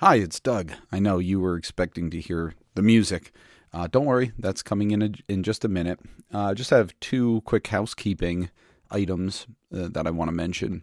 Hi, it's Doug. I know you were expecting to hear the music. Uh, don't worry, that's coming in a, in just a minute. I uh, just have two quick housekeeping items uh, that I want to mention.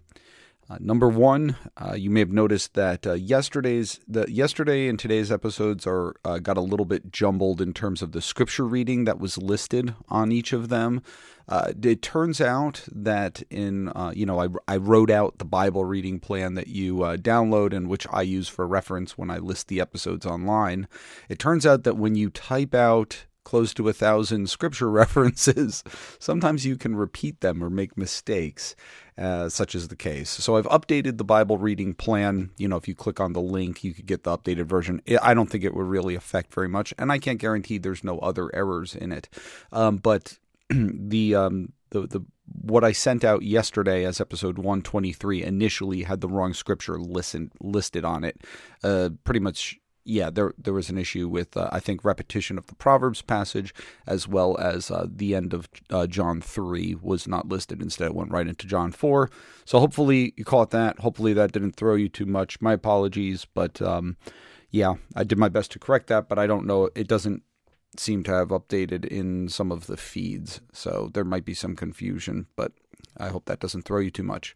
Uh, number one, uh, you may have noticed that uh, yesterday's the yesterday and today's episodes are uh, got a little bit jumbled in terms of the scripture reading that was listed on each of them. Uh, it turns out that in uh, you know I, I wrote out the Bible reading plan that you download and which I use for reference when I list the episodes online. It turns out that when you type out close to a thousand scripture references, sometimes you can repeat them or make mistakes, uh, such as the case. So I've updated the Bible reading plan. You know, if you click on the link, you could get the updated version. I don't think it would really affect very much, and I can't guarantee there's no other errors in it. Um, but the um, the the what I sent out yesterday as episode 123 initially had the wrong scripture listen, listed on it. Uh, pretty much yeah, there there was an issue with uh, I think repetition of the Proverbs passage as well as uh, the end of uh, John three was not listed. Instead, it went right into John four. So hopefully you caught that. Hopefully that didn't throw you too much. My apologies, but um, yeah, I did my best to correct that. But I don't know. It doesn't seem to have updated in some of the feeds, so there might be some confusion. But I hope that doesn't throw you too much.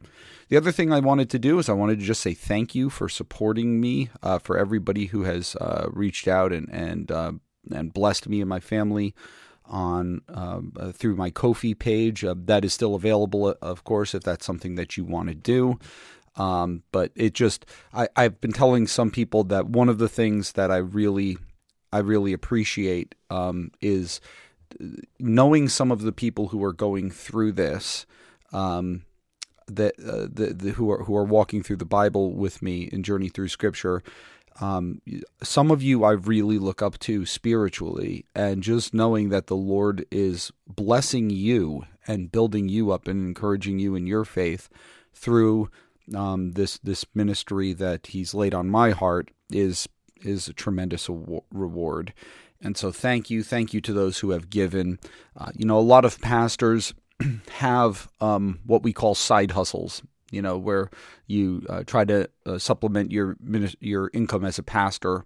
The other thing I wanted to do is I wanted to just say thank you for supporting me, uh, for everybody who has uh, reached out and and uh, and blessed me and my family on um, uh, through my Ko-fi page. Uh, that is still available, of course, if that's something that you want to do. Um, but it just I, I've been telling some people that one of the things that I really I really appreciate um, is knowing some of the people who are going through this um, that uh, the, the, who are who are walking through the Bible with me and journey through Scripture. Um, some of you I really look up to spiritually, and just knowing that the Lord is blessing you and building you up and encouraging you in your faith through um, this this ministry that He's laid on my heart is is a tremendous reward. And so, thank you, thank you to those who have given. Uh, you know, a lot of pastors have um, what we call side hustles. You know, where you uh, try to uh, supplement your your income as a pastor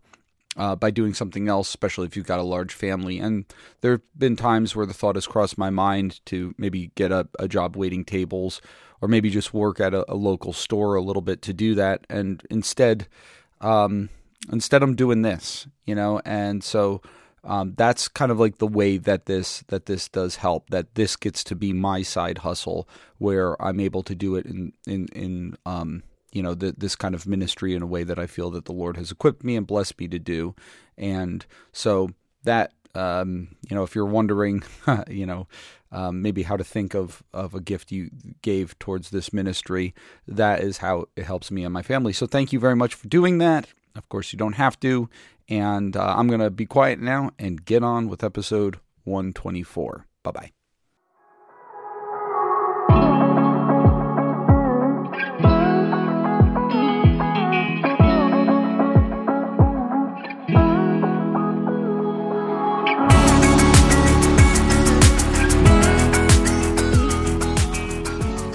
uh, by doing something else, especially if you've got a large family. And there have been times where the thought has crossed my mind to maybe get a, a job waiting tables, or maybe just work at a, a, local store a little bit to do that. And instead, um, instead, I'm doing this. You know, and so um, that's kind of like the way that this that this does help. That this gets to be my side hustle, where I'm able to do it in in in um, you know the, this kind of ministry in a way that I feel that the Lord has equipped me and blessed me to do. And so that um, you know, if you're wondering, you know, um, maybe how to think of of a gift you gave towards this ministry, that is how it helps me and my family. So thank you very much for doing that. Of course, you don't have to. And uh, I'm going to be quiet now and get on with episode 124. Bye bye.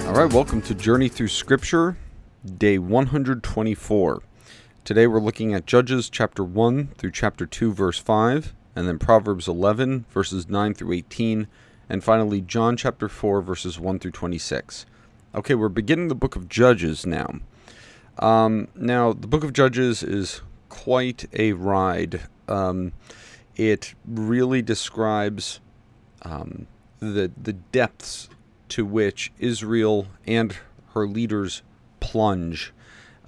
All right, welcome to Journey Through Scripture, day 124. Today we're looking at Judges chapter 1 through chapter 2, verse 5, and then Proverbs 11, verses 9 through 18, and finally John chapter 4, verses 1 through 26. Okay, we're beginning the book of Judges now. Um, now, the book of Judges is quite a ride. Um, it really describes um, the the depths to which Israel and her leaders plunge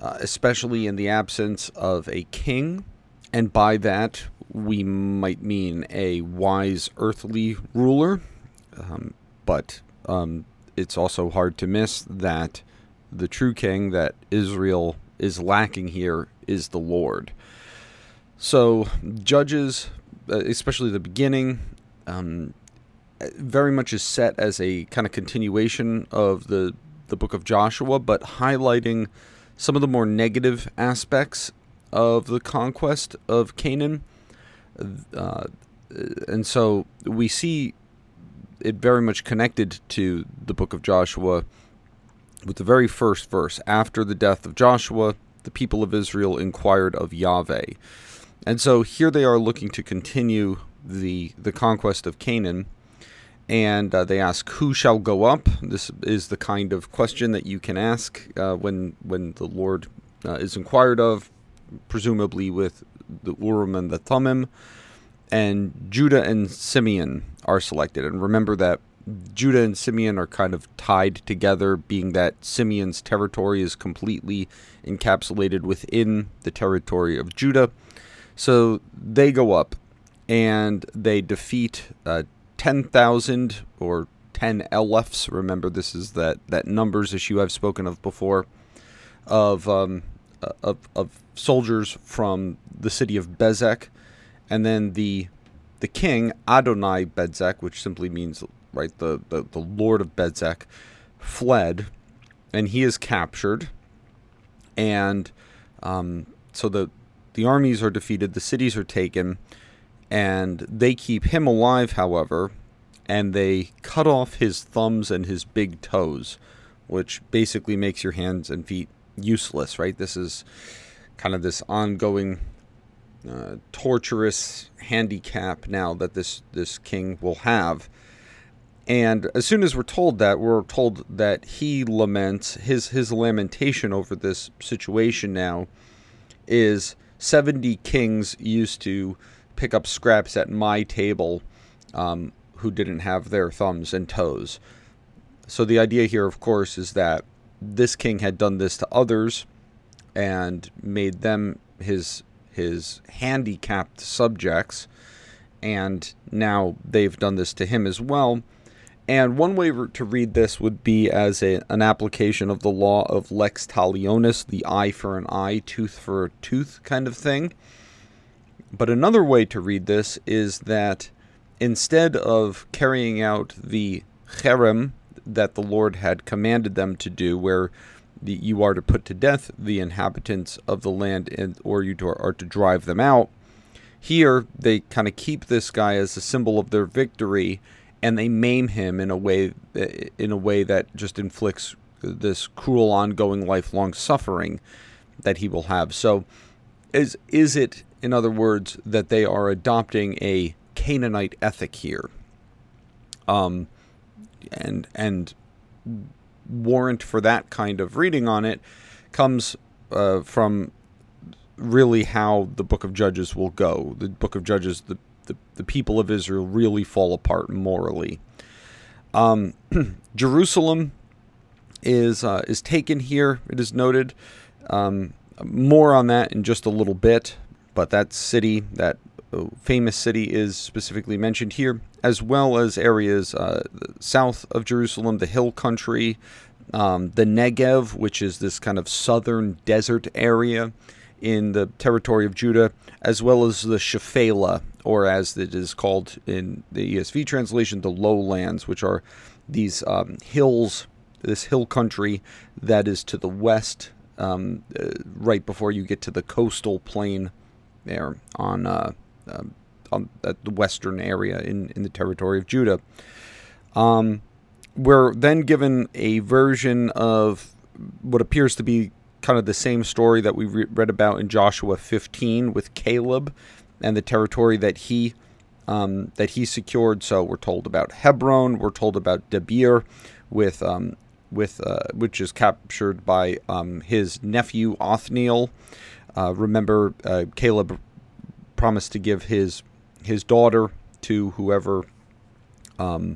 uh, especially in the absence of a king. And by that, we might mean a wise earthly ruler. Um, but um, it's also hard to miss that the true king that Israel is lacking here is the Lord. So, Judges, uh, especially the beginning, um, very much is set as a kind of continuation of the the book of Joshua, but highlighting some of the more negative aspects of the conquest of Canaan. Uh, and so we see it very much connected to the book of Joshua with the very first verse. After the death of Joshua, the people of Israel inquired of Yahweh. And so here they are looking to continue the the conquest of Canaan, and uh, they ask, "Who shall go up?" This is the kind of question that you can ask uh, when when the Lord uh, is inquired of, presumably with the Urim and the Thummim, and Judah and Simeon are selected. And remember that Judah and Simeon are kind of tied together, being that Simeon's territory is completely encapsulated within the territory of Judah. So they go up and they defeat uh, 10,000 or 10 Elephs. Remember, this is that, that numbers issue I've spoken of before of, um, of, of soldiers from the city of Bezek. And then the the king Adonai Bezek, which simply means right the, the, the lord of Bezek, fled, and he is captured, and um, so the the armies are defeated, the cities are taken, and they keep him alive, however, and they cut off his thumbs and his big toes, which basically makes your hands and feet useless, right? This is kind of this ongoing uh, torturous handicap now that this this king will have. And as soon as we're told that, we're told that he laments his his lamentation over this situation now is 70 kings used to pick up scraps at my table um, who didn't have their thumbs and toes. So the idea here, of course, is that this king had done this to others and made them his his handicapped subjects, and now they've done this to him as well. And one way to read this would be as a, an application of the law of lex talionis, the eye for an eye, tooth for a tooth kind of thing. But another way to read this is that instead of carrying out the cherem that the Lord had commanded them to do, where the, you are to put to death the inhabitants of the land, and, or you are to drive them out. Here, they kind of keep this guy as a symbol of their victory, and they maim him in a way in a way that just inflicts this cruel, ongoing, lifelong suffering that he will have. So, is is it, in other words, that they are adopting a Canaanite ethic here? Um, and and warrant for that kind of reading on it comes uh, from really how the book of Judges will go. The book of Judges, the, the, the people of Israel really fall apart morally. Um, Jerusalem is uh, is taken here. It is noted. Um, more on that in just a little bit, but that city, that uh, famous city, is specifically mentioned here as well as areas uh, south of Jerusalem, the hill country, um, the Negev, which is this kind of southern desert area in the territory of Judah, as well as the Shephelah, or as it is called in the ESV translation, the lowlands, which are these um, hills, this hill country that is to the west, um, uh, right before you get to the coastal plain there on uh, um, on the western area in, in the territory of Judah. Um, we're then given a version of what appears to be kind of the same story that we re- read about in Joshua 15 with Caleb and the territory that he um, that he secured. So we're told about Hebron. We're told about Debir, with um, with uh, which is captured by um, his nephew Othniel. Uh, remember, uh, Caleb promised to give his his daughter to whoever um,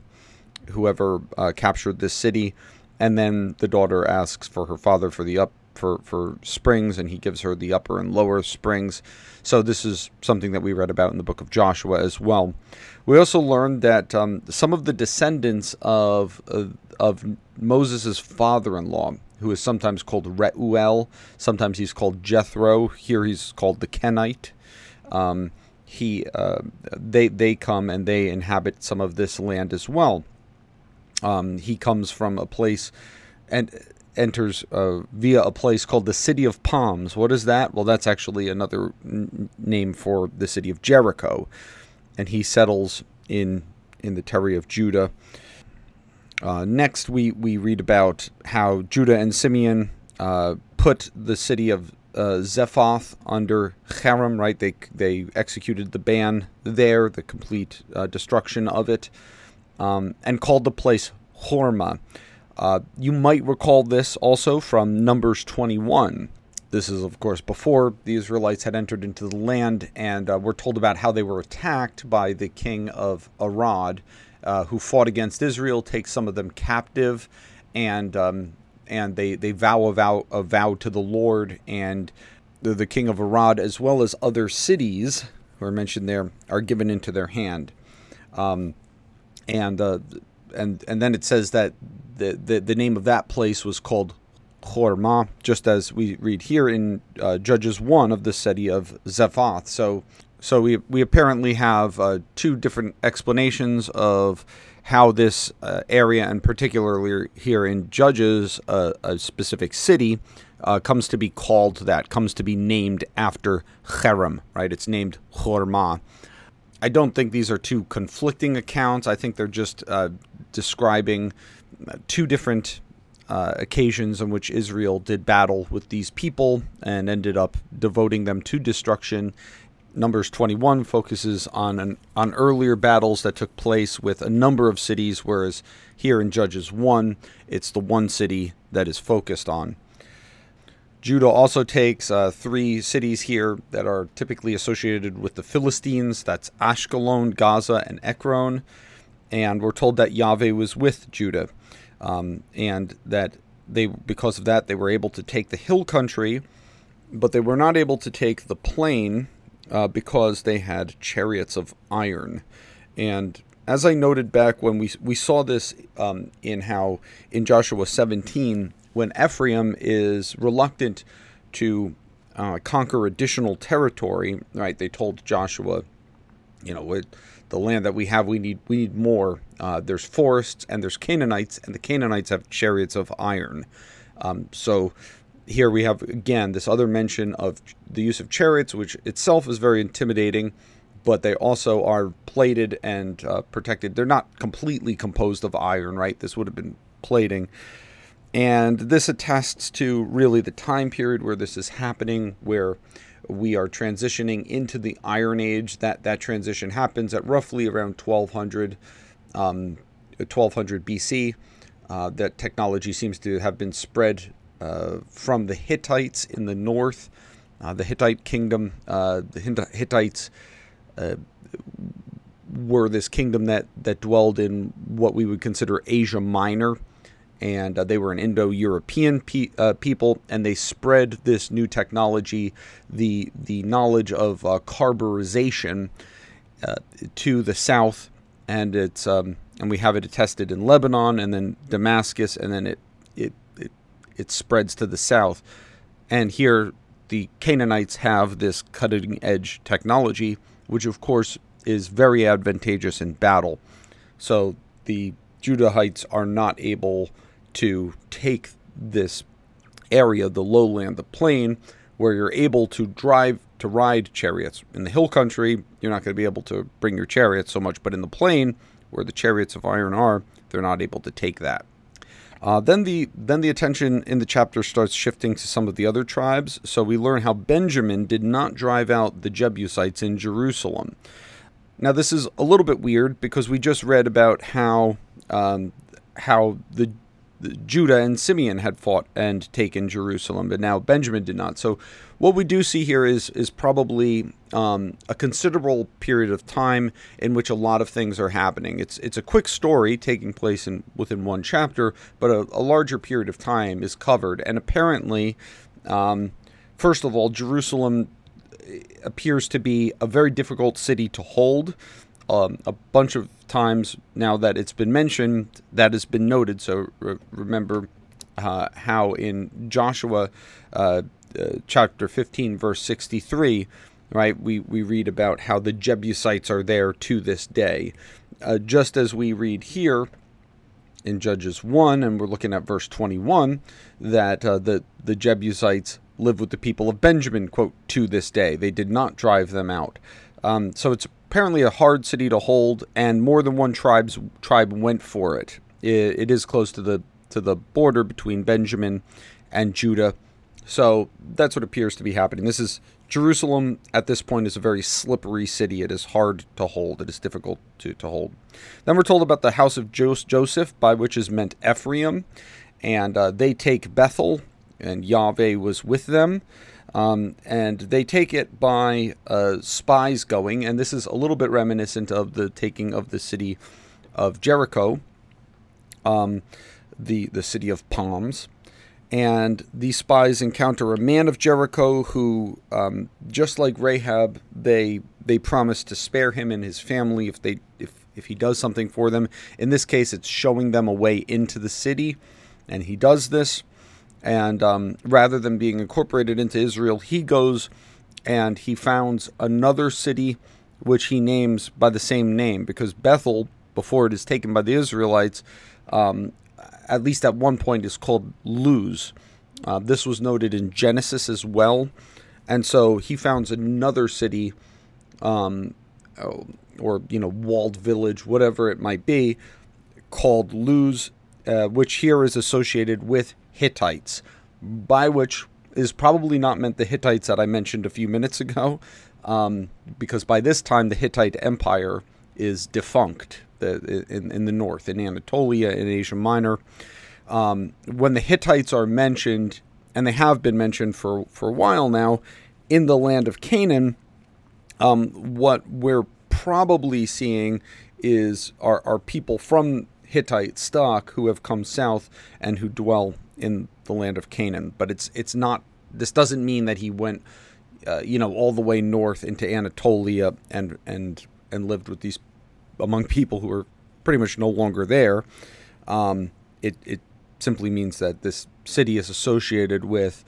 whoever uh, captured this city, and then the daughter asks for her father for the up for for springs, and he gives her the upper and lower springs. So this is something that we read about in the book of Joshua as well. We also learned that um, some of the descendants of uh, of Moses' father-in-law, who is sometimes called Reuel, sometimes he's called Jethro. Here he's called the Kenite. Um, he uh, they they come and they inhabit some of this land as well. Um, he comes from a place and enters uh, via a place called the City of Palms. What is that? Well, that's actually another n- name for the city of Jericho, and he settles in in the territory of Judah. Uh, next, we we read about how Judah and Simeon uh, put the city of uh, Zephath under Cherem, right? They they executed the ban there, the complete uh, destruction of it, um, and called the place Hormah. Uh, you might recall this also from Numbers 21. This is, of course, before the Israelites had entered into the land, and uh, we're told about how they were attacked by the king of Arad, uh, who fought against Israel, takes some of them captive, and um, and they, they vow a vow, a vow to the Lord, and the, the king of Arad, as well as other cities who are mentioned there, are given into their hand. Um, and uh, and and then it says that the, the, the name of that place was called Hormah, just as we read here in uh, Judges 1 of the city of Zephath. So, so we, we apparently have uh, two different explanations of how this uh, area, and particularly here in Judges, uh, a specific city, uh, comes to be called that, comes to be named after Cherem, right? It's named Hormah. I don't think these are two conflicting accounts. I think they're just uh, describing two different uh, occasions in which Israel did battle with these people and ended up devoting them to destruction. Numbers 21 focuses on an, on earlier battles that took place with a number of cities, whereas here in Judges 1, it's the one city that is focused on. Judah also takes uh, three cities here that are typically associated with the Philistines. That's Ashkelon, Gaza, and Ekron. And we're told that Yahweh was with Judah, um, and that they, because of that, they were able to take the hill country, but they were not able to take the plain uh, because they had chariots of iron. And as I noted back when we we saw this um, in how in Joshua 17 when Ephraim is reluctant to uh, conquer additional territory, right? They told Joshua, you know, the land that we have, we need we need more. Uh, there's forests and there's Canaanites, and the Canaanites have chariots of iron. Um, so here we have again this other mention of the use of chariots, which itself is very intimidating, but they also are plated and uh, protected. They're not completely composed of iron, right? This would have been plating. And this attests to really the time period where this is happening, where we are transitioning into the Iron Age. That that transition happens at roughly around 1200, um, 1200 BC. Uh, that technology seems to have been spread uh, from the Hittites in the north. Uh, the Hittite kingdom, uh, the Hittites uh, were this kingdom that that dwelled in what we would consider Asia Minor and uh, they were an Indo-European pe- uh, people, and they spread this new technology, the the knowledge of carburization, to the south, and it's um, and we have it attested in Lebanon, and then Damascus, and then it it it, spreads to the south, and here the Canaanites have this cutting edge technology, which of course is very advantageous in battle. So the Judahites are not able to take this area, the lowland, the plain, where you're able to drive to ride chariots. In the hill country, you're not going to be able to bring your chariots so much, but in the plain, where the chariots of iron are, they're not able to take that. Uh, then the then the attention in the chapter starts shifting to some of the other tribes. So we learn how Benjamin did not drive out the Jebusites in Jerusalem. Now this is a little bit weird because we just read about how um, how the Judah and Simeon had fought and taken Jerusalem, but now Benjamin did not. So, what we do see here is is probably um, a considerable period of time in which a lot of things are happening. It's it's a quick story taking place in within one chapter, but a, a larger period of time is covered. And apparently, um, first of all, Jerusalem appears to be a very difficult city to hold um, a bunch of times now that it's been mentioned, that has been noted. So re- remember uh, how in Joshua uh, uh, chapter 15, verse 63, right, we, we read about how the Jebusites are there to this day. Uh, just as we read here in Judges 1, and we're looking at verse 21, that uh, the, the Jebusites live with the people of Benjamin, quote, to this day. They did not drive them out. Um, so it's apparently a hard city to hold, and more than one tribe's tribe went for it. it. It is close to the to the border between Benjamin and Judah, So that's what appears to be happening. This is Jerusalem at this point is a very slippery city. It is hard to hold. It is difficult to, to hold. Then we're told about the house of Joseph, by which is meant Ephraim, and uh, they take Bethel, and Yahweh was with them. Um, and they take it by uh, spies going, and this is a little bit reminiscent of the taking of the city of Jericho, um, the the city of palms. And these spies encounter a man of Jericho who, um, just like Rahab, they they promise to spare him and his family if they if if he does something for them. In this case, it's showing them a way into the city, and he does this. And um, rather than being incorporated into Israel, he goes and he founds another city which he names by the same name because Bethel, before it is taken by the Israelites, um, at least at one point, is called Luz. Uh, this was noted in Genesis as well. And so he founds another city, um, or, you know, walled village, whatever it might be, called Luz, uh, which here is associated with Hittites, by which is probably not meant the Hittites that I mentioned a few minutes ago, um, because by this time the Hittite Empire is defunct the, in, in the north, in Anatolia, in Asia Minor. Um, when the Hittites are mentioned, and they have been mentioned for, for a while now, in the land of Canaan, um, what we're probably seeing is are, are people from Hittite stock who have come south and who dwell in the land of Canaan. But it's it's not. This doesn't mean that he went, uh, you know, all the way north into Anatolia and and and lived with these among people who are pretty much no longer there. Um, it it simply means that this city is associated with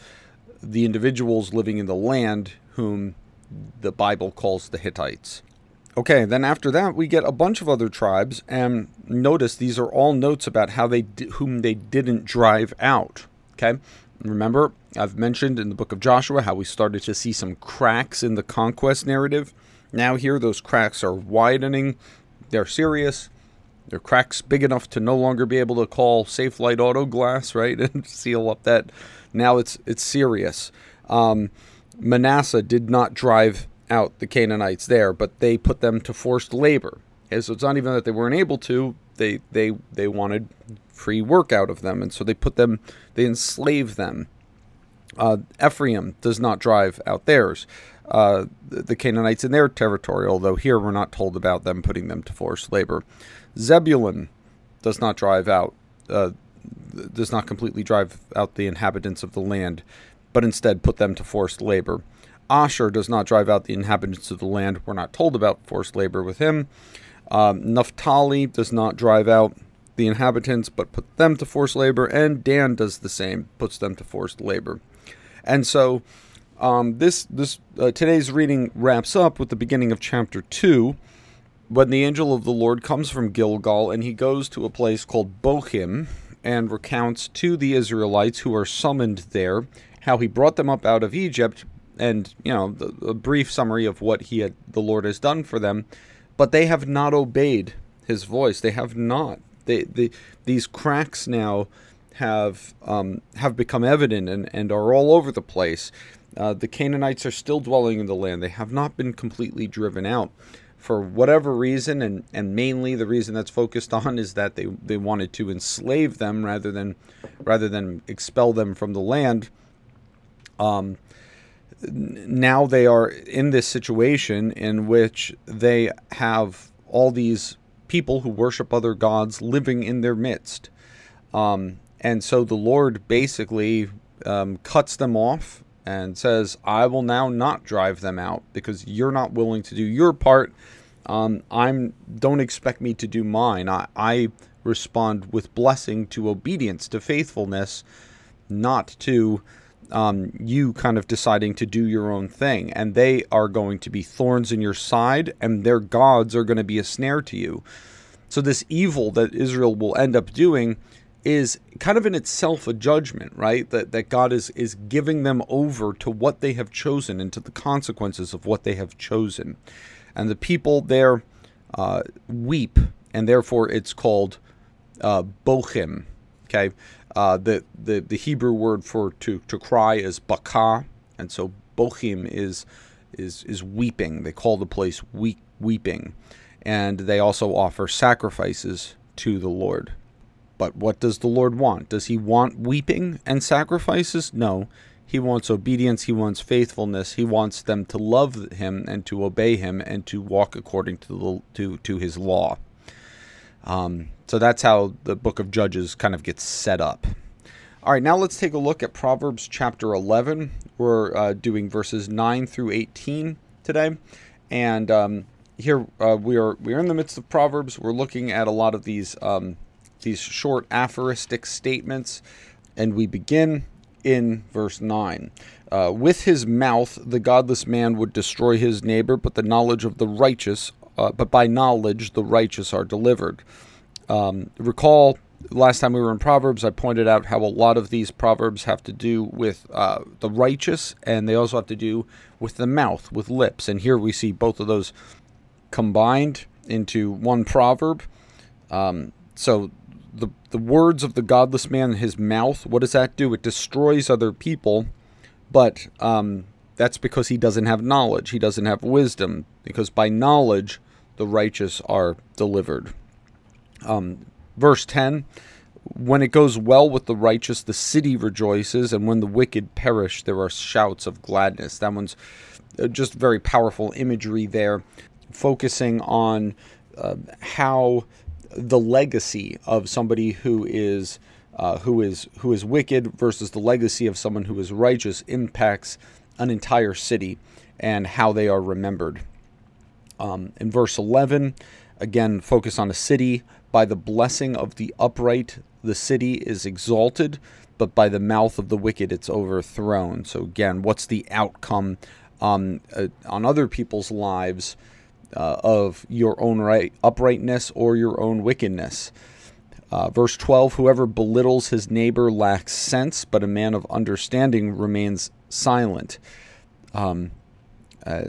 the individuals living in the land whom the Bible calls the Hittites. Okay, then after that we get a bunch of other tribes, and notice these are all notes about how they whom they didn't drive out. Okay, remember I've mentioned in the book of Joshua how we started to see some cracks in the conquest narrative. Now here those cracks are widening. They're serious. They're cracks big enough to no longer be able to call Safelite Auto Glass, right, and seal up that. Now it's it's serious. Um, Manasseh did not drive out the Canaanites there, but they put them to forced labor. Okay, so it's not even that they weren't able to; they they they wanted free work out of them, and so they put them, they enslaved them. Uh, Ephraim does not drive out theirs. Uh, the Canaanites in their territory, although here we're not told about them putting them to forced labor. Zebulun does not drive out, uh, does not completely drive out the inhabitants of the land, but instead put them to forced labor. Asher does not drive out the inhabitants of the land. We're not told about forced labor with him. Um, Naphtali does not drive out the inhabitants, but put them to forced labor. And Dan does the same, puts them to forced labor. And so um, this this uh, today's reading wraps up with the beginning of chapter two, when the angel of the Lord comes from Gilgal and he goes to a place called Bochim and recounts to the Israelites who are summoned there how he brought them up out of Egypt and you know the, a brief summary of what he had the Lord has done for them, but they have not obeyed his voice. They have not. They, they these cracks now have um, have become evident and, and are all over the place. Uh, the Canaanites are still dwelling in the land. They have not been completely driven out for whatever reason, and, and mainly the reason that's focused on is that they, they wanted to enslave them rather than rather than expel them from the land. Um, now they are in this situation in which they have all these people who worship other gods living in their midst. Um, and so the Lord basically um, cuts them off and says, I will now not drive them out because you're not willing to do your part. Um, I'm don't expect me to do mine. I, I respond with blessing to obedience, to faithfulness, not to um, you kind of deciding to do your own thing. And they are going to be thorns in your side, and their gods are going to be a snare to you. So, this evil that Israel will end up doing is kind of in itself a judgment, right? That that God is is giving them over to what they have chosen and to the consequences of what they have chosen, and the people there uh, weep, and therefore it's called uh, bochim, Okay, uh, the, the the Hebrew word for to to cry is baka, and so bochim is is is weeping. They call the place weep, weeping, and they also offer sacrifices to the Lord. But what does the Lord want? Does he want weeping and sacrifices? No. He wants obedience, he wants faithfulness, he wants them to love him and to obey him and to walk according to the, to to his law. Um, so that's how the book of Judges kind of gets set up. All right, now let's take a look at Proverbs chapter 11. We're uh, doing verses 9 through 18 today, and um, here uh, we are we are in the midst of Proverbs. We're looking at a lot of these um, these short aphoristic statements, and we begin in verse 9. Uh, With his mouth, the godless man would destroy his neighbor, but the knowledge of the righteous, uh, but by knowledge the righteous are delivered. Um, recall last time we were in Proverbs, I pointed out how a lot of these Proverbs have to do with uh, the righteous, and they also have to do with the mouth, with lips. And here we see both of those combined into one proverb. Um, so the the words of the godless man his mouth, what does that do? It destroys other people, but um, that's because he doesn't have knowledge. He doesn't have wisdom. Because by knowledge, the righteous are delivered. Um, verse 10 When it goes well with the righteous, the city rejoices, and when the wicked perish, there are shouts of gladness. That one's uh, just very powerful imagery there, focusing on uh, how the legacy of somebody who is uh, who is who is wicked versus the legacy of someone who is righteous impacts an entire city and how they are remembered. Um, in verse 11, again, focus on a city. By the blessing of the upright, the city is exalted, but by the mouth of the wicked, it's overthrown. So, again, what's the outcome um, uh, on other people's lives uh, of your own right, uprightness or your own wickedness? Uh, verse 12 Whoever belittles his neighbor lacks sense, but a man of understanding remains silent. Um, uh,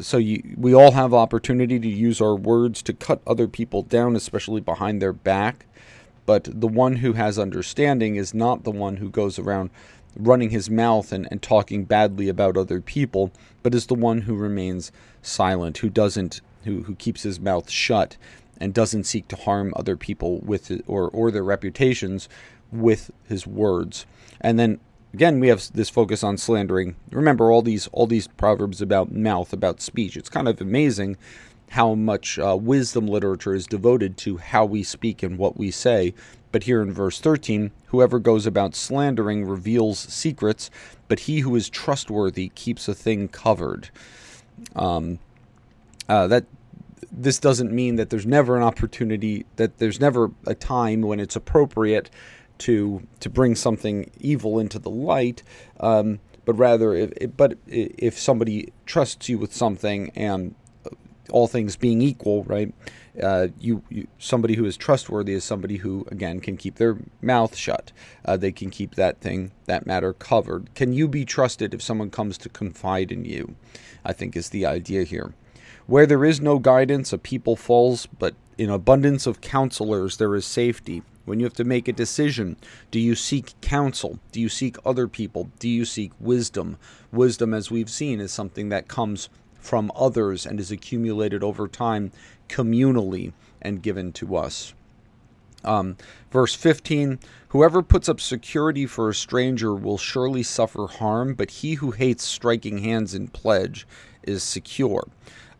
so you, we all have opportunity to use our words to cut other people down, especially behind their back. But the one who has understanding is not the one who goes around running his mouth and, and talking badly about other people, but is the one who remains silent, who doesn't, who, who keeps his mouth shut and doesn't seek to harm other people with or or their reputations with his words. And then again we have this focus on slandering. Remember all these all these proverbs about mouth about speech. It's kind of amazing how much uh, wisdom literature is devoted to how we speak and what we say. But here in verse 13 whoever goes about slandering reveals secrets but he who is trustworthy keeps a thing covered. Um, uh, that this doesn't mean that there's never an opportunity that there's never a time when it's appropriate to to bring something evil into the light, um, but rather, if, but if somebody trusts you with something and all things being equal, right? Uh, you, you, somebody who is trustworthy is somebody who again can keep their mouth shut. Uh, they can keep that thing, that matter covered. Can you be trusted if someone comes to confide in you? I think is the idea here. Where there is no guidance, a people falls, but in abundance of counselors there is safety when you have to make a decision. Do you seek counsel? Do you seek other people? Do you seek wisdom? Wisdom, as we've seen, is something that comes from others and is accumulated over time communally and given to us. Um, verse 15 Whoever puts up security for a stranger will surely suffer harm, but he who hates striking hands in pledge is secure.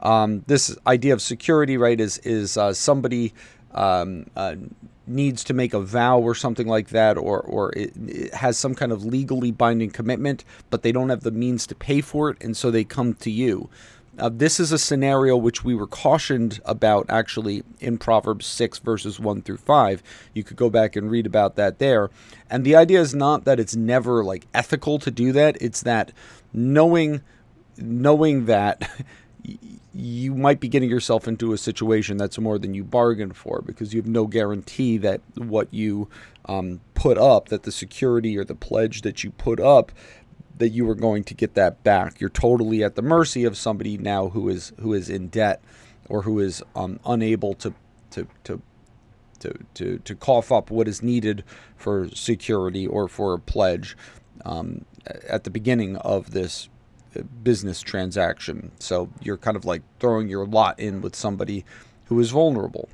Um, this idea of security, right, is is uh, somebody um, uh, needs to make a vow or something like that, or or it, it, has some kind of legally binding commitment, but they don't have the means to pay for it, and so they come to you. Uh, this is a scenario which we were cautioned about actually in Proverbs 6, verses 1 through 5. You could go back and read about that there. And the idea is not that it's never like ethical to do that, it's that knowing knowing that you might be getting yourself into a situation that's more than you bargained for because you have no guarantee that what you um, put up, that the security or the pledge that you put up, that you are going to get that back. You're totally at the mercy of somebody now who is who is in debt or who is um, unable to to to to, to, to cough up what is needed for security or for a pledge um, at the beginning of this business transaction. So you're kind of like throwing your lot in with somebody who is vulnerable.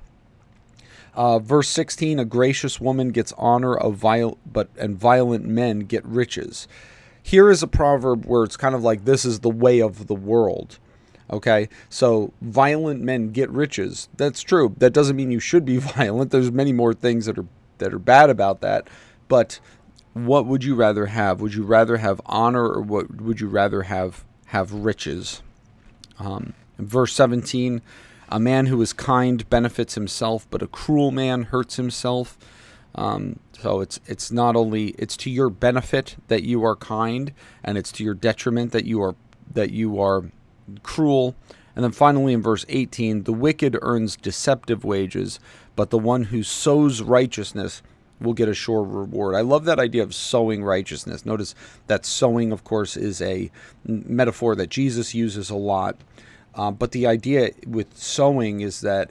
Uh, verse 16: A gracious woman gets honor of viol- but and violent men get riches. Here is a proverb where it's kind of like this is the way of the world. Okay, so violent men get riches. That's true. That doesn't mean you should be violent. There's many more things that are that are bad about that. But what would you rather have? Would you rather have honor, or what would you rather have have riches? Um, verse 17, a man who is kind benefits himself, but a cruel man hurts himself. Um, so it's it's not only it's to your benefit that you are kind, and it's to your detriment that you are that you are cruel. And then finally in verse 18, the wicked earns deceptive wages, but the one who sows righteousness will get a sure reward. I love that idea of sowing righteousness. Notice that sowing, of course, is a metaphor that Jesus uses a lot. Uh, but the idea with sowing is that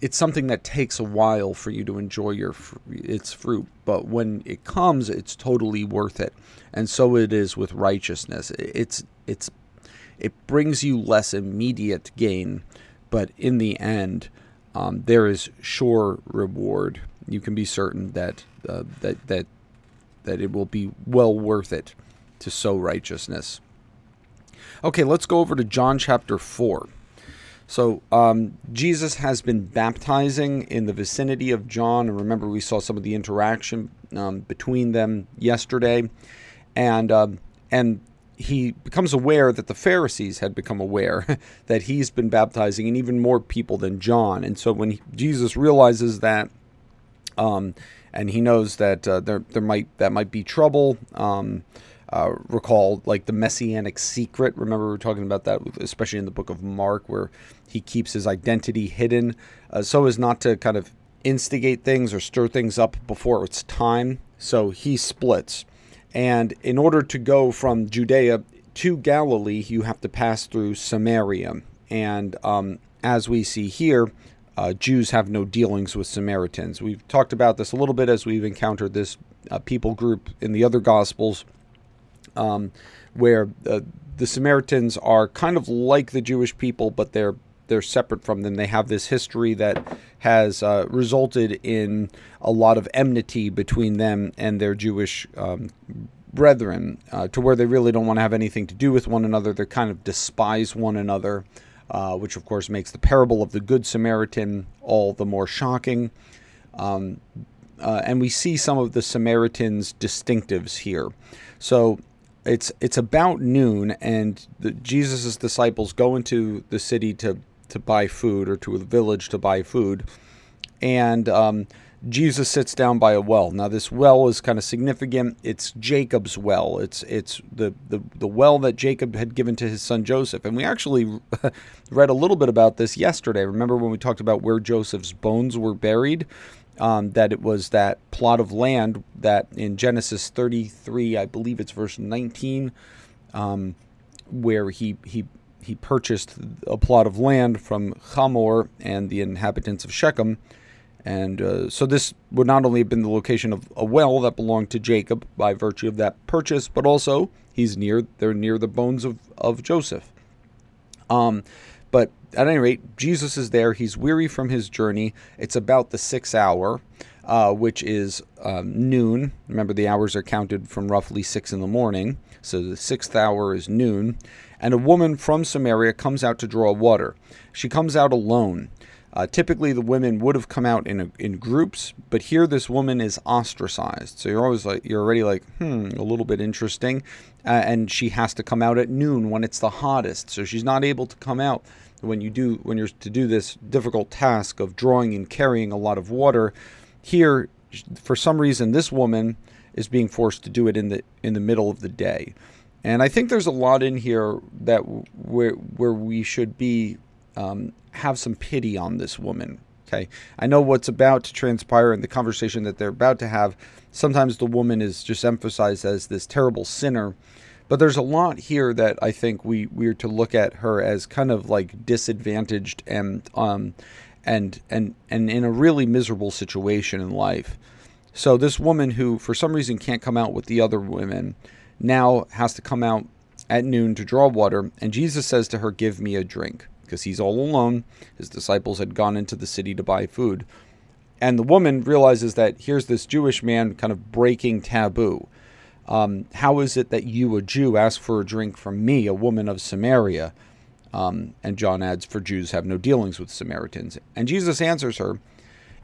it's something that takes a while for you to enjoy your its fruit, but when it comes, it's totally worth it. And so it is with righteousness. It's it's it brings you less immediate gain, but in the end, um, there is sure reward. You can be certain that uh, that that that it will be well worth it to sow righteousness. Okay, let's go over to John chapter four. So um, Jesus has been baptizing in the vicinity of John, and remember we saw some of the interaction um, between them yesterday, and um, and he becomes aware that the Pharisees had become aware that he's been baptizing and even more people than John. And so when he, Jesus realizes that, um, and he knows that uh, there there might that might be trouble. Um, uh, recall like the messianic secret. Remember we are talking about that, especially in the book of Mark, where he keeps his identity hidden, uh, so as not to kind of instigate things or stir things up before it's time. So he splits. And in order to go from Judea to Galilee, you have to pass through Samaria. And um, as we see here, uh, Jews have no dealings with Samaritans. We've talked about this a little bit as we've encountered this uh, people group in the other Gospels, um, where uh, the Samaritans are kind of like the Jewish people, but they're they're separate from them. They have this history that has uh, resulted in a lot of enmity between them and their Jewish um, brethren, uh, to where they really don't want to have anything to do with one another. They kind of despise one another, uh, which of course makes the parable of the Good Samaritan all the more shocking. Um, uh, and we see some of the Samaritans' distinctives here. So it's it's about noon, and Jesus' disciples go into the city to to buy food or to a village to buy food. And um, Jesus sits down by a well. Now, this well is kind of significant. It's Jacob's well. It's it's the, the, the well that Jacob had given to his son Joseph. And we actually read a little bit about this yesterday. Remember when we talked about where Joseph's bones were buried? Um, that it was that plot of land that in Genesis 33, I believe it's verse 19, um, where he he he purchased a plot of land from Hamor and the inhabitants of Shechem. And uh, so this would not only have been the location of a well that belonged to Jacob by virtue of that purchase, but also he's near they're near the bones of, of Joseph. Um, but at any rate, Jesus is there. He's weary from his journey. It's about the sixth hour, uh, which is um, noon. Remember, the hours are counted from roughly six in the morning. So the sixth hour is noon and a woman from Samaria comes out to draw water. She comes out alone. Uh, typically, the women would have come out in a, in groups, but here this woman is ostracized. So you're always like you're already like, hmm, a little bit interesting. Uh, and she has to come out at noon when it's the hottest. So she's not able to come out when you do when you're to do this difficult task of drawing and carrying a lot of water. Here, for some reason, this woman is being forced to do it in the in the middle of the day. And I think there's a lot in here that where where we should be um, have some pity on this woman. Okay, I know what's about to transpire in the conversation that they're about to have. Sometimes the woman is just emphasized as this terrible sinner, but there's a lot here that I think we we're to look at her as kind of like disadvantaged and um, and and and in a really miserable situation in life. So this woman who for some reason can't come out with the other women now has to come out at noon to draw water and Jesus says to her give me a drink because he's all alone. His disciples had gone into the city to buy food. And the woman realizes that here's this Jewish man kind of breaking taboo. Um, how is it that you, a Jew, ask for a drink from me, a woman of Samaria? Um, and John adds, For Jews have no dealings with Samaritans. And Jesus answers her,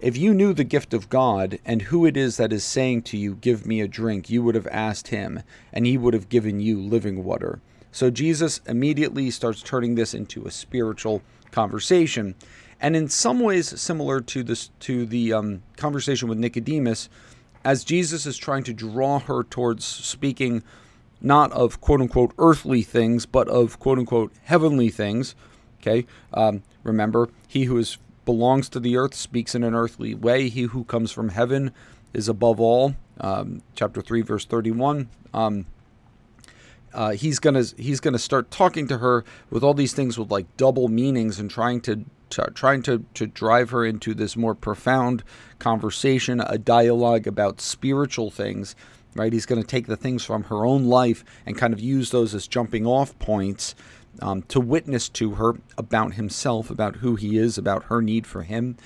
If you knew the gift of God and who it is that is saying to you, Give me a drink, you would have asked him, and he would have given you living water. So Jesus immediately starts turning this into a spiritual conversation. And in some ways, similar to this to the um, conversation with Nicodemus, as Jesus is trying to draw her towards speaking not of quote unquote earthly things, but of quote unquote heavenly things. Okay, um, remember, he who is belongs to the earth speaks in an earthly way. He who comes from heaven is above all. Um, chapter three, verse thirty-one. Um, uh, he's gonna he's gonna start talking to her with all these things with like double meanings and trying to, to trying to to drive her into this more profound conversation, a dialogue about spiritual things right? He's going to take the things from her own life and kind of use those as jumping off points um, to witness to her about himself, about who he is, about her need for him.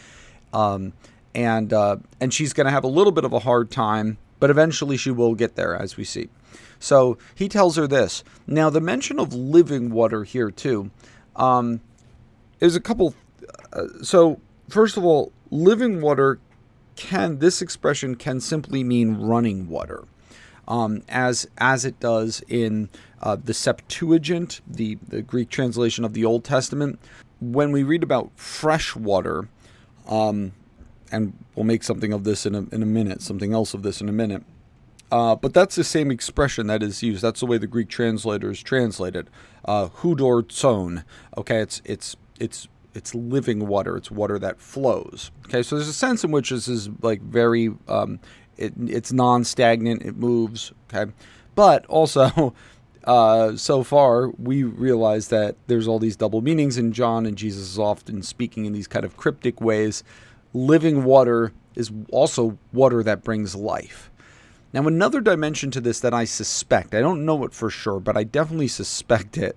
Um, and uh, and she's going to have a little bit of a hard time, but eventually she will get there, as we see. So he tells her this. Now, the mention of living water here too. Um, there's a couple. Uh, so first of all, living water can this expression can simply mean running water um, as as it does in uh, the Septuagint, the, the Greek translation of the Old Testament. When we read about fresh water, um, and we'll make something of this in a, in a minute, something else of this in a minute. Uh, but that's the same expression that is used. That's the way the Greek translators translate it. Uh, tson. Okay, it's it's it's it's living water. It's water that flows. Okay, so there's a sense in which this is like very um, it, it's non-stagnant. It moves. Okay, but also. Uh, so far, we realize that there's all these double meanings in John, and Jesus is often speaking in these kind of cryptic ways. Living water is also water that brings life. Now, another dimension to this that I suspect, I don't know it for sure, but I definitely suspect it,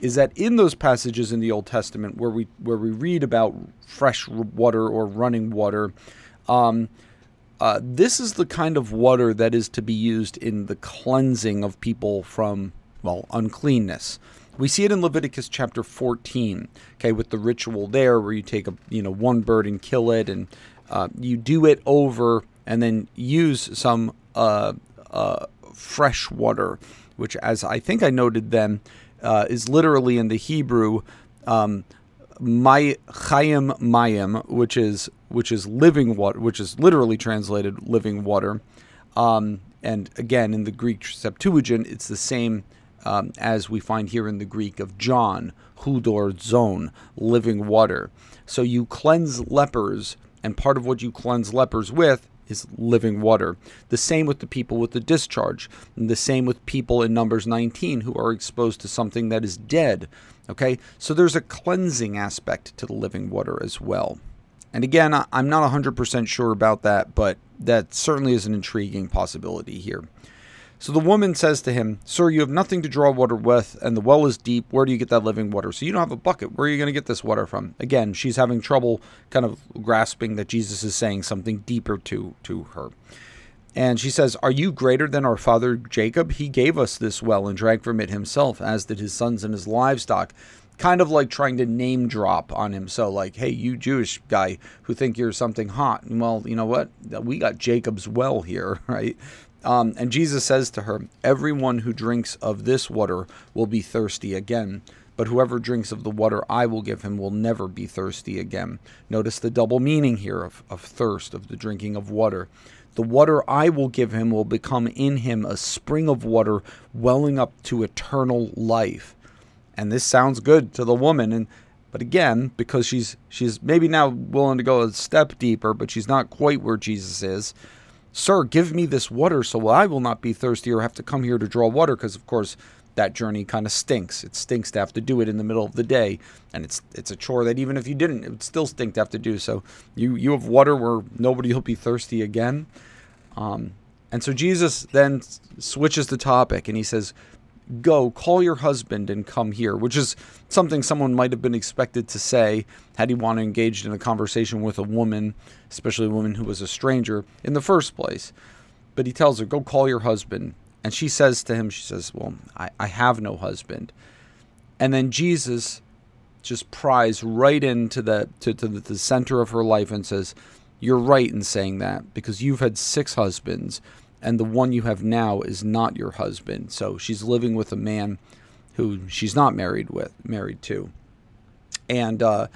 is that in those passages in the Old Testament where we where we read about fresh water or running water, um, uh, this is the kind of water that is to be used in the cleansing of people from, well, uncleanness. We see it in Leviticus chapter 14, okay, with the ritual there where you take a, you know, one bird and kill it, and uh, you do it over and then use some uh, uh fresh water, which, as I think I noted then, uh, is literally in the Hebrew um, my chayim mayim, which is which is living water, which is literally translated living water. Um, and again, in the Greek Septuagint, it's the same um, as we find here in the Greek of John, hudor zone, living water. So you cleanse lepers, and part of what you cleanse lepers with is living water. The same with the people with the discharge, and the same with people in Numbers 19 who are exposed to something that is dead. Okay, so there's a cleansing aspect to the living water as well. And again, I'm not 100% sure about that, but that certainly is an intriguing possibility here. So the woman says to him, Sir, you have nothing to draw water with, and the well is deep. Where do you get that living water? So you don't have a bucket. Where are you going to get this water from? Again, she's having trouble kind of grasping that Jesus is saying something deeper to, to her. And she says, Are you greater than our father Jacob? He gave us this well and drank from it himself, as did his sons and his livestock kind of like trying to name drop on him. So, like, hey, you Jewish guy who think you're something hot. Well, you know what? We got Jacob's well here, right? Um, and Jesus says to her, Everyone who drinks of this water will be thirsty again. But whoever drinks of the water I will give him will never be thirsty again. Notice the double meaning here of, of thirst, of the drinking of water. The water I will give him will become in him a spring of water welling up to eternal life and this sounds good to the woman and but again because she's she's maybe now willing to go a step deeper but she's not quite where jesus is sir give me this water so i will not be thirsty or have to come here to draw water because of course that journey kind of stinks. It stinks to have to do it in the middle of the day, and it's it's a chore that even if you didn't, it would still stink to have to do. So you you have water where nobody will be thirsty again. Um, and so Jesus then switches the topic and he says, Go, call your husband and come here, which is something someone might have been expected to say had he wanted to engage in a conversation with a woman, especially a woman who was a stranger in the first place. But he tells her, Go call your husband. And she says to him, She says, Well, I, I have no husband. And then Jesus just pries right into the to, to the center of her life and says, You're right in saying that because you've had six husbands and the one you have now is not your husband. So she's living with a man who she's not married with, married to. And uh,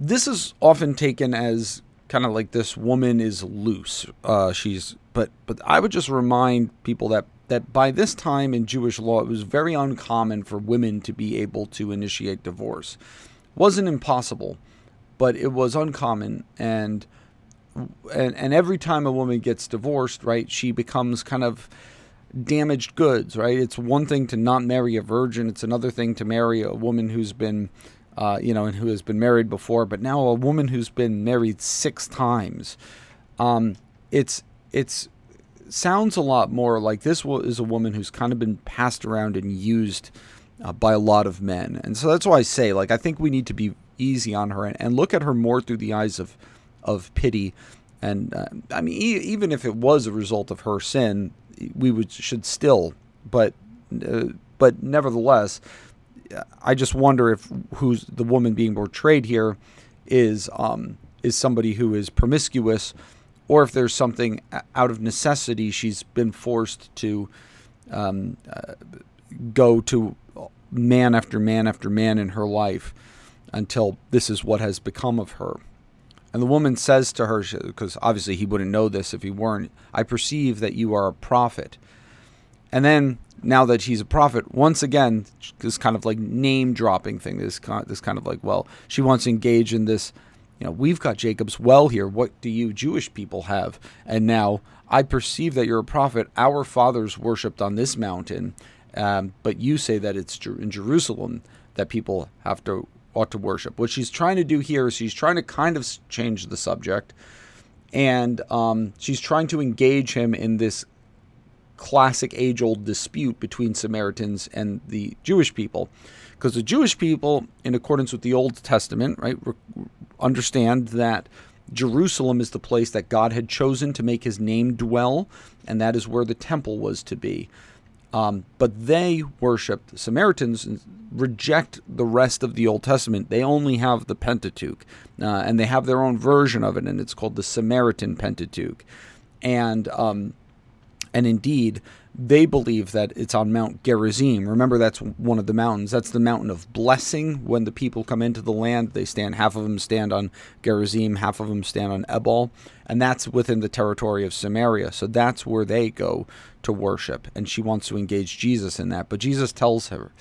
this is often taken as kind of like this woman is loose. Uh, she's, but but I would just remind people that that by this time in Jewish law, it was very uncommon for women to be able to initiate divorce. wasn't impossible, but it was uncommon and and, and every time a woman gets divorced, right, she becomes kind of damaged goods, right? It's one thing to not marry a virgin, it's another thing to marry a woman who's been, uh, you know, and who has been married before, but now a woman who's been married six times. Um, it's it's sounds a lot more like this is a woman who's kind of been passed around and used uh, by a lot of men, and so that's why I say, like, I think we need to be easy on her and, and look at her more through the eyes of of pity. And uh, I mean, e- even if it was a result of her sin, we would should still, but uh, but nevertheless, I just wonder if who's the woman being portrayed here is um, is somebody who is promiscuous, or if there's something out of necessity she's been forced to um, uh, go to man after man after man in her life until this is what has become of her. And the woman says to her, because obviously he wouldn't know this if he weren't, I perceive that you are a prophet. And then, now that he's a prophet, once again, this kind of like name dropping thing, this kind, this kind of like, well, she wants to engage in this, you know, we've got Jacob's well here. What do you Jewish people have? And now I perceive that you're a prophet. Our fathers worshipped on this mountain, um, but you say that it's in Jerusalem that people have to ought to worship. What she's trying to do here is she's trying to kind of change the subject, and um, she's trying to engage him in this classic age old dispute between Samaritans and the Jewish people. Because the Jewish people, in accordance with the Old Testament, right, understand that Jerusalem is the place that God had chosen to make his name dwell, and that is where the temple was to be. Um, but they worshiped Samaritans reject the rest of the Old Testament. They only have the Pentateuch, uh, and they have their own version of it, and it's called the Samaritan Pentateuch. And um, and indeed, they believe that it's on Mount Gerizim. Remember, that's one of the mountains. That's the mountain of blessing. When the people come into the land, they stand. Half of them stand on Gerizim, half of them stand on Ebal, and that's within the territory of Samaria. So that's where they go to worship. And she wants to engage Jesus in that, but Jesus tells her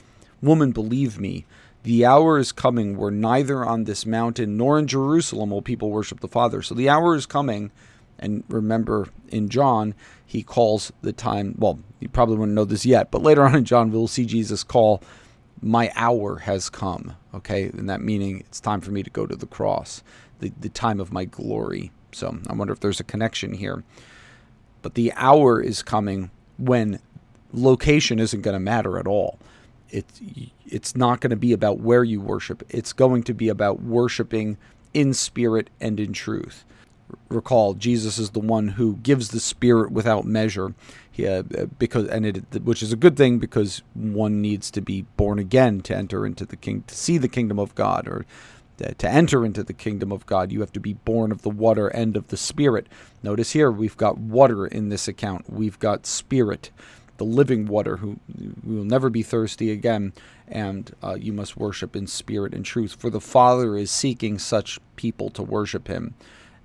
Woman, believe me, the hour is coming where neither on this mountain nor in Jerusalem will people worship the Father. So the hour is coming. And remember, in John, he calls the time, well, you probably wouldn't know this yet, but later on in John, we'll see Jesus call, My hour has come. Okay. And that meaning it's time for me to go to the cross, the, the time of my glory. So I wonder if there's a connection here. But the hour is coming when location isn't going to matter at all it's it's not going to be about where you worship. It's going to be about worshiping in spirit and in truth. Recall, Jesus is the one who gives the Spirit without measure, uh, because and it, which is a good thing because one needs to be born again to enter into the king to see the kingdom of God, or to enter into the kingdom of God, you have to be born of the water and of the Spirit. Notice here, we've got water in this account. We've got Spirit the living water, who will never be thirsty again, and uh, you must worship in spirit and truth. For the Father is seeking such people to worship him.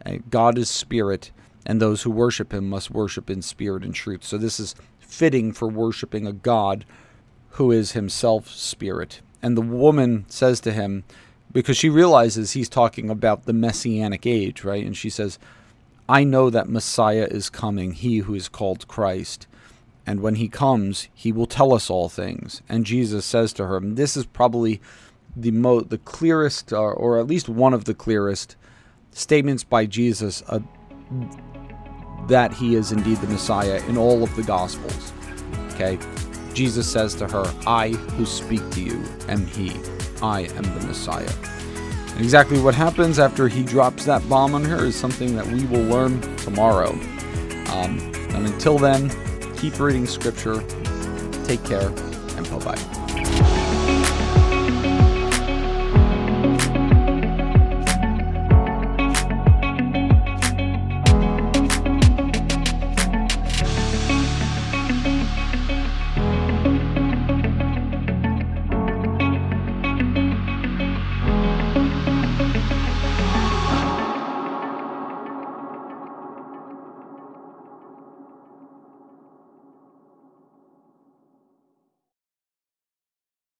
And God is spirit, and those who worship him must worship in spirit and truth. So this is fitting for worshiping a God who is himself spirit. And the woman says to him, because she realizes he's talking about the messianic age, right? And she says, I know that Messiah is coming, he who is called Christ. And when he comes, he will tell us all things. And Jesus says to her, this is probably the mo- the clearest, uh, or at least one of the clearest statements by Jesus uh, that he is indeed the Messiah in all of the Gospels. Okay? Jesus says to her, I who speak to you am he. I am the Messiah. And exactly what happens after he drops that bomb on her is something that we will learn tomorrow. Um, and until then, keep reading scripture. Take care, and bye bye.